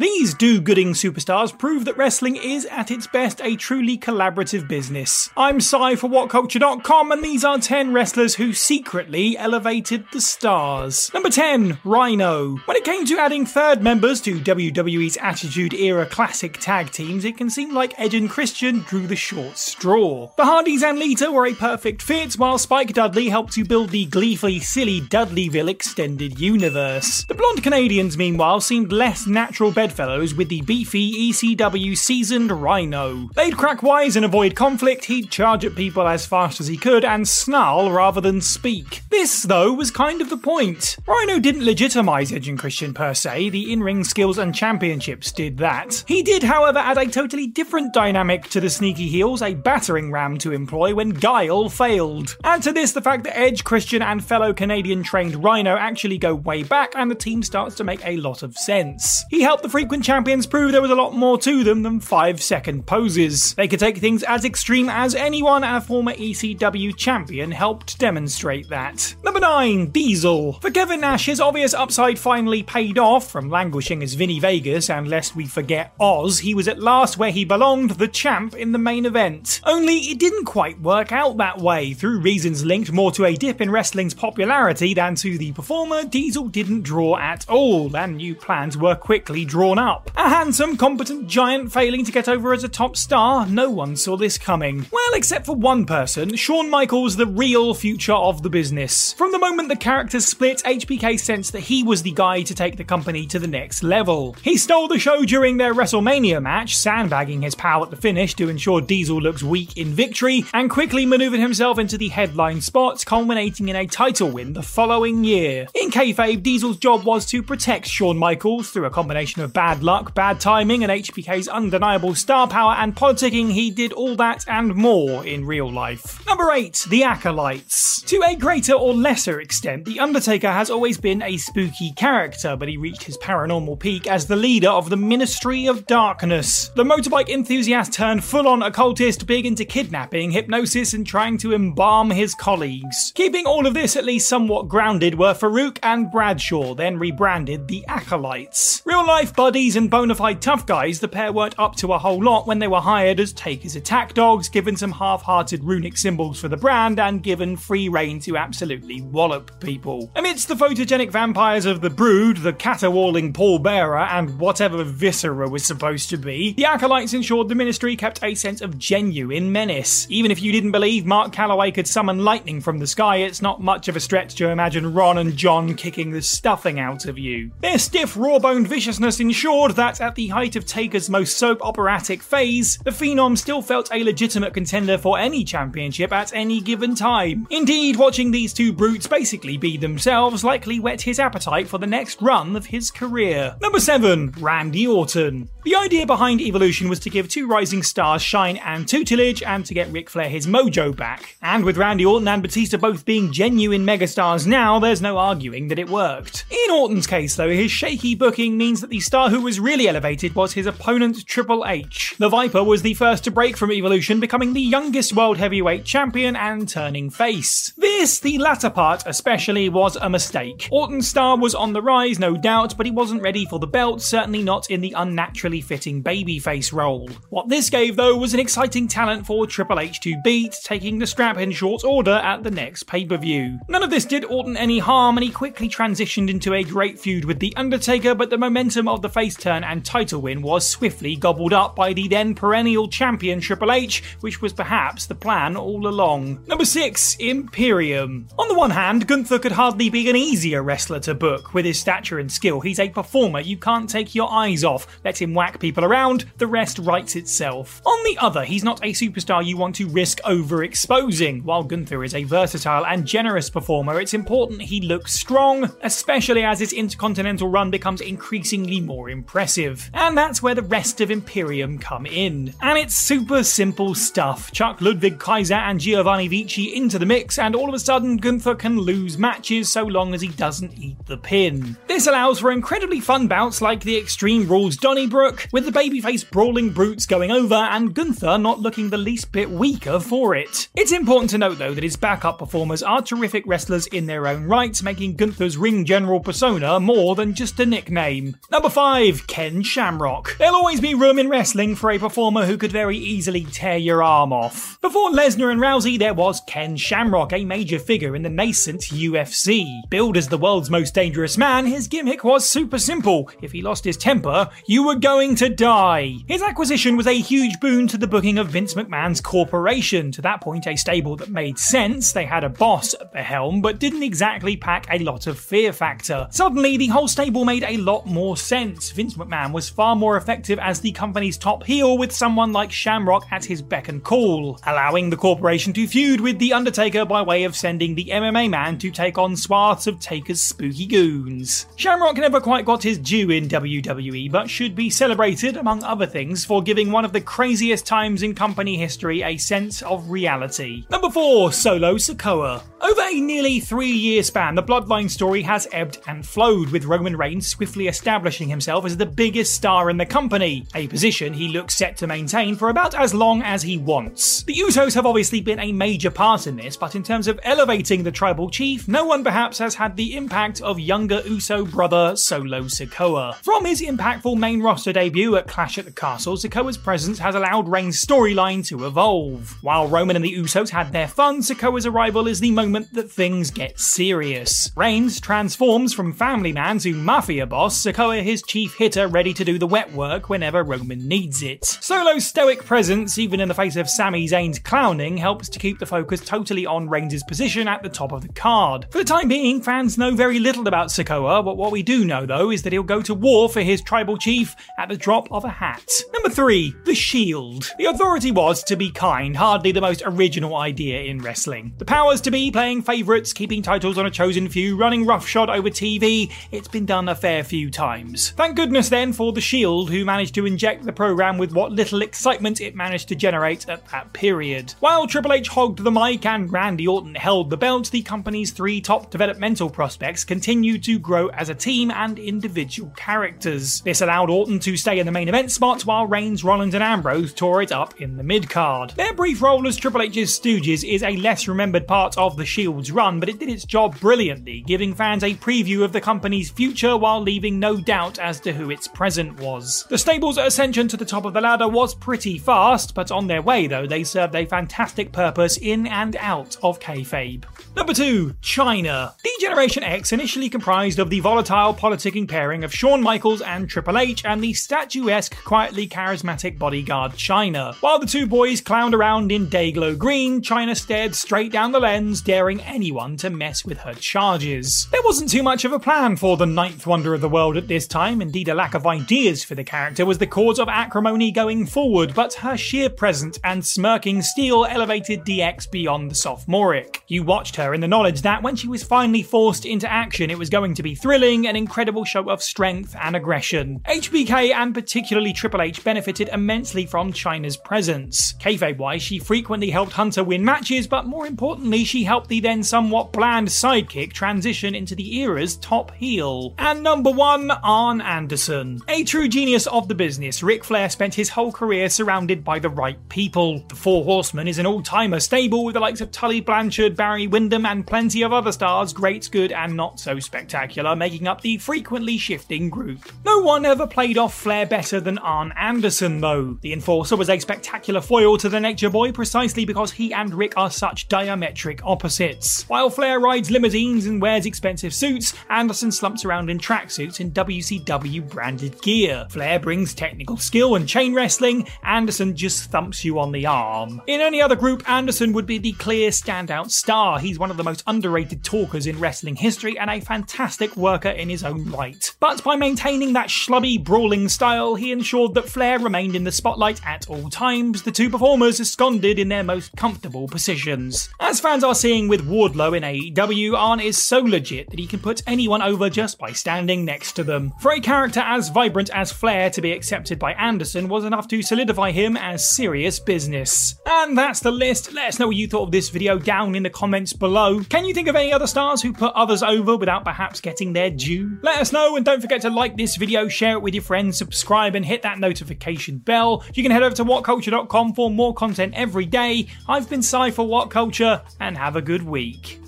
These do gooding superstars prove that wrestling is at its best a truly collaborative business. I'm Psy for WhatCulture.com, and these are 10 wrestlers who secretly elevated the stars. Number 10, Rhino. When it came to adding third members to WWE's Attitude Era classic tag teams, it can seem like Edge and Christian drew the short straw. The Hardys and Lita were a perfect fit, while Spike Dudley helped to build the gleefully silly Dudleyville extended universe. The blonde Canadians, meanwhile, seemed less natural bed bedfellows with the beefy ECW seasoned Rhino. They'd crack wise and avoid conflict, he'd charge at people as fast as he could and snarl rather than speak. This, though, was kind of the point. Rhino didn't legitimize Edge and Christian per se, the in ring skills and championships did that. He did, however, add a totally different dynamic to the sneaky heels, a battering ram to employ when Guile failed. Add to this the fact that Edge, Christian, and fellow Canadian trained Rhino actually go way back, and the team starts to make a lot of sense. He helped the frequent champions prove there was a lot more to them than 5 second poses. They could take things as extreme as anyone, and a former ECW champion helped demonstrate that. Number 9, Diesel. For Kevin Nash, his obvious upside finally paid off from languishing as Vinny Vegas, and lest we forget Oz, he was at last where he belonged, the champ in the main event. Only it didn't quite work out that way. Through reasons linked more to a dip in wrestling's popularity than to the performer, Diesel didn't draw at all, and new plans were quickly drawn drawn up. A handsome, competent giant failing to get over as a top star, no one saw this coming. Well, except for one person, Shawn Michaels, the real future of the business. From the moment the characters split, HBK sensed that he was the guy to take the company to the next level. He stole the show during their WrestleMania match, sandbagging his pal at the finish to ensure Diesel looks weak in victory, and quickly maneuvered himself into the headline spots, culminating in a title win the following year. In kayfabe, Diesel's job was to protect Shawn Michaels through a combination of bad luck, bad timing, and HBK's undeniable star power and politicking, he did all that and more in real life. Number 8, The Acolytes. To a greater or lesser extent, The Undertaker has always been a spooky character, but he reached his paranormal peak as the leader of the Ministry of Darkness. The motorbike enthusiast turned full on occultist, big into kidnapping, hypnosis, and trying to embalm his colleagues. Keeping all of this at least somewhat grounded were Faarooq and Bradshaw, then rebranded The Acolytes. Real life buddies and bona fide tough guys, the pair weren't up to a whole lot when they were hired as Taker's attack dogs, given some half hearted runic symbols for the brand, and given free reign to absolutely wallop people. Amidst the photogenic vampires of the Brood, the caterwauling pallbearer, and whatever Viscera was supposed to be, the Acolytes ensured the ministry kept a sense of genuine menace. Even if you didn't believe Mark Calaway could summon lightning from the sky, it's not much of a stretch to imagine Ron and John kicking the stuffing out of you. Their stiff, raw boned viciousness ensured that at the height of Taker's most soap operatic phase, the Phenom still felt a legitimate contender for any championship at any given time. Indeed, watching these two brutes basically be themselves likely whet his appetite for the next run of his career. Number 7, Randy Orton. The idea behind Evolution was to give two rising stars shine and tutelage and to get Ric Flair his mojo back. And with Randy Orton and Batista both being genuine megastars now, there's no arguing that it worked. In Orton's case, though, his shaky booking means that the stars superstar who was really elevated was his opponent Triple H. The Viper was the first to break from Evolution, becoming the youngest world heavyweight champion and turning face. This, the latter part especially, was a mistake. Orton's star was on the rise, no doubt, but he wasn't ready for the belt, certainly not in the unnaturally fitting babyface role. What this gave, though, was an exciting talent for Triple H to beat, taking the strap in short order at the next pay per view. None of this did Orton any harm, and he quickly transitioned into a great feud with The Undertaker, but the momentum of the face turn and title win was swiftly gobbled up by the then perennial champion Triple H, which was perhaps the plan all along. Number 6, Imperium. On the one hand, Gunther could hardly be an easier wrestler to book. With his stature and skill, he's a performer you can't take your eyes off. Let him whack people around, the rest writes itself. On the other, he's not a superstar you want to risk overexposing. While Gunther is a versatile and generous performer, it's important he looks strong, especially as his intercontinental run becomes increasingly more impressive. And that's where the rest of Imperium come in. And it's super simple stuff. Chuck Ludwig Kaiser and Giovanni Vinci into the mix, and all of a sudden Gunther can lose matches so long as he doesn't eat the pin. This allows for incredibly fun bouts like the Extreme Rules Donnybrook, with the babyface brawling brutes going over and Gunther not looking the least bit weaker for it. It's important to note though that his backup performers are terrific wrestlers in their own right, making Gunther's ring general persona more than just a nickname. Number 5, Ken Shamrock. There'll always be room in wrestling for a performer who could very easily tear your arm off. Before Lesnar and Rousey, there was Ken Shamrock, a major figure in the nascent UFC. Billed as the world's most dangerous man, his gimmick was super simple. If he lost his temper, you were going to die. His acquisition was a huge boon to the booking of Vince McMahon's corporation. To that point, a stable that made sense. They had a boss at the helm, but didn't exactly pack a lot of fear factor. Suddenly, the whole stable made a lot more sense. Vince McMahon was far more effective as the company's top heel with someone like Shamrock at his beck and call, allowing the corporation to feud with The Undertaker by way of sending the MMA man to take on swaths of Taker's spooky goons. Shamrock never quite got his due in WWE, but should be celebrated, among other things, for giving one of the craziest times in company history a sense of reality. Number 4, Solo Sikoa. Over a nearly three year span, the Bloodline story has ebbed and flowed, with Roman Reigns swiftly establishing himself as the biggest star in the company, a position he looks set to maintain for about as long as he wants. The Usos have obviously been a major part in this, but in terms of elevating the tribal chief, no one perhaps has had the impact of younger Uso brother Solo Sikoa. From his impactful main roster debut at Clash at the Castle, Sikoa's presence has allowed Reigns' storyline to evolve. While Roman and the Usos had their fun, Sikoa's arrival is the moment that things get serious. Reigns transforms from family man to mafia boss, Sikoa his chief hitter ready to do the wet work whenever Roman needs it. Solo's stoic presence, even in the face of Sami Zayn's clowning, helps to keep the focus totally on Reigns' position at the top of the card. For the time being, fans know very little about Sikoa, but what we do know though is that he'll go to war for his tribal chief at the drop of a hat. Number 3, The Shield. The authority was, to be kind, hardly the most original idea in wrestling. The powers to be playing favourites, keeping titles on a chosen few, running roughshod over TV, it's been done a fair few times. Thank goodness then for The Shield, who managed to inject the programme with what little excitement it managed to generate at that period. While Triple H hogged the mic and Randy Orton held the belt, the company's three top developmental prospects continued to grow as a team and individual characters. This allowed Orton to stay in the main event spot while Reigns, Rollins, and Ambrose tore it up in the mid card. Their brief role as Triple H's Stooges is a less remembered part of the Shield's run, but it did its job brilliantly, giving fans a preview of the company's future while leaving no doubt as to who its present was. The stable's ascension to the top of the ladder was pretty fast, but on their way though, they served a fantastic purpose in and out of kayfabe. Number 2, Chyna. The Generation X initially comprised of the volatile politicking pairing of Shawn Michaels and Triple H and the statuesque, quietly charismatic bodyguard Chyna. While the two boys clowned around in Dayglow Green, Chyna stared straight down the lens, daring anyone to mess with her charges. There wasn't too much of a plan for the ninth wonder of the world at this time, indeed, a lack of ideas for the character was the cause of acrimony going forward, but her sheer presence and smirking steel elevated DX beyond the sophomoric. You watched her in the knowledge that when she was finally forced into action, it was going to be thrilling, an incredible show of strength and aggression. HBK and particularly Triple H benefited immensely from Chyna's presence. Kayfabe wise, she frequently helped Hunter win matches, but more importantly, she helped the then somewhat bland sidekick transition into the era's top heel. And number one, Arn Anderson. A true genius of the business, Ric Flair spent his whole career surrounded by the right people. The Four Horsemen is an all timer stable with the likes of Tully Blanchard, Barry Windham, and plenty of other stars, great, good, and not so spectacular, making up the frequently shifting group. No one ever played off Flair better than Arn Anderson, though. The Enforcer was a spectacular foil to the Nature Boy precisely because he and Ric are such diametric opposites. While Flair rides limousines and wears expensive suits, Anderson slumps around in tracksuits in WCW branded gear. Flair brings technical skill and chain wrestling, Anderson just thumps you on the arm. In any other group, Anderson would be the clear standout star. He's one of the most underrated talkers in wrestling history and a fantastic worker in his own right. But by maintaining that schlubby, brawling style, he ensured that Flair remained in the spotlight at all times, the two performers ensconced in their most comfortable positions. As fans are seeing with Wardlow in AEW, Arn is so legit that he can put anyone over just by standing next to them. For a character as vibrant as Flair to be accepted by Anderson was enough to solidify him as serious business. And that's the list. Let us know what you thought of this video down in the comments below. Can you think of any other stars who put others over without perhaps getting their due? Let us know and don't forget to like this video, share it with your friends, subscribe and hit that notification bell. You can head over to whatculture.com for more content every day. I've been Psy for What Culture and have a good week.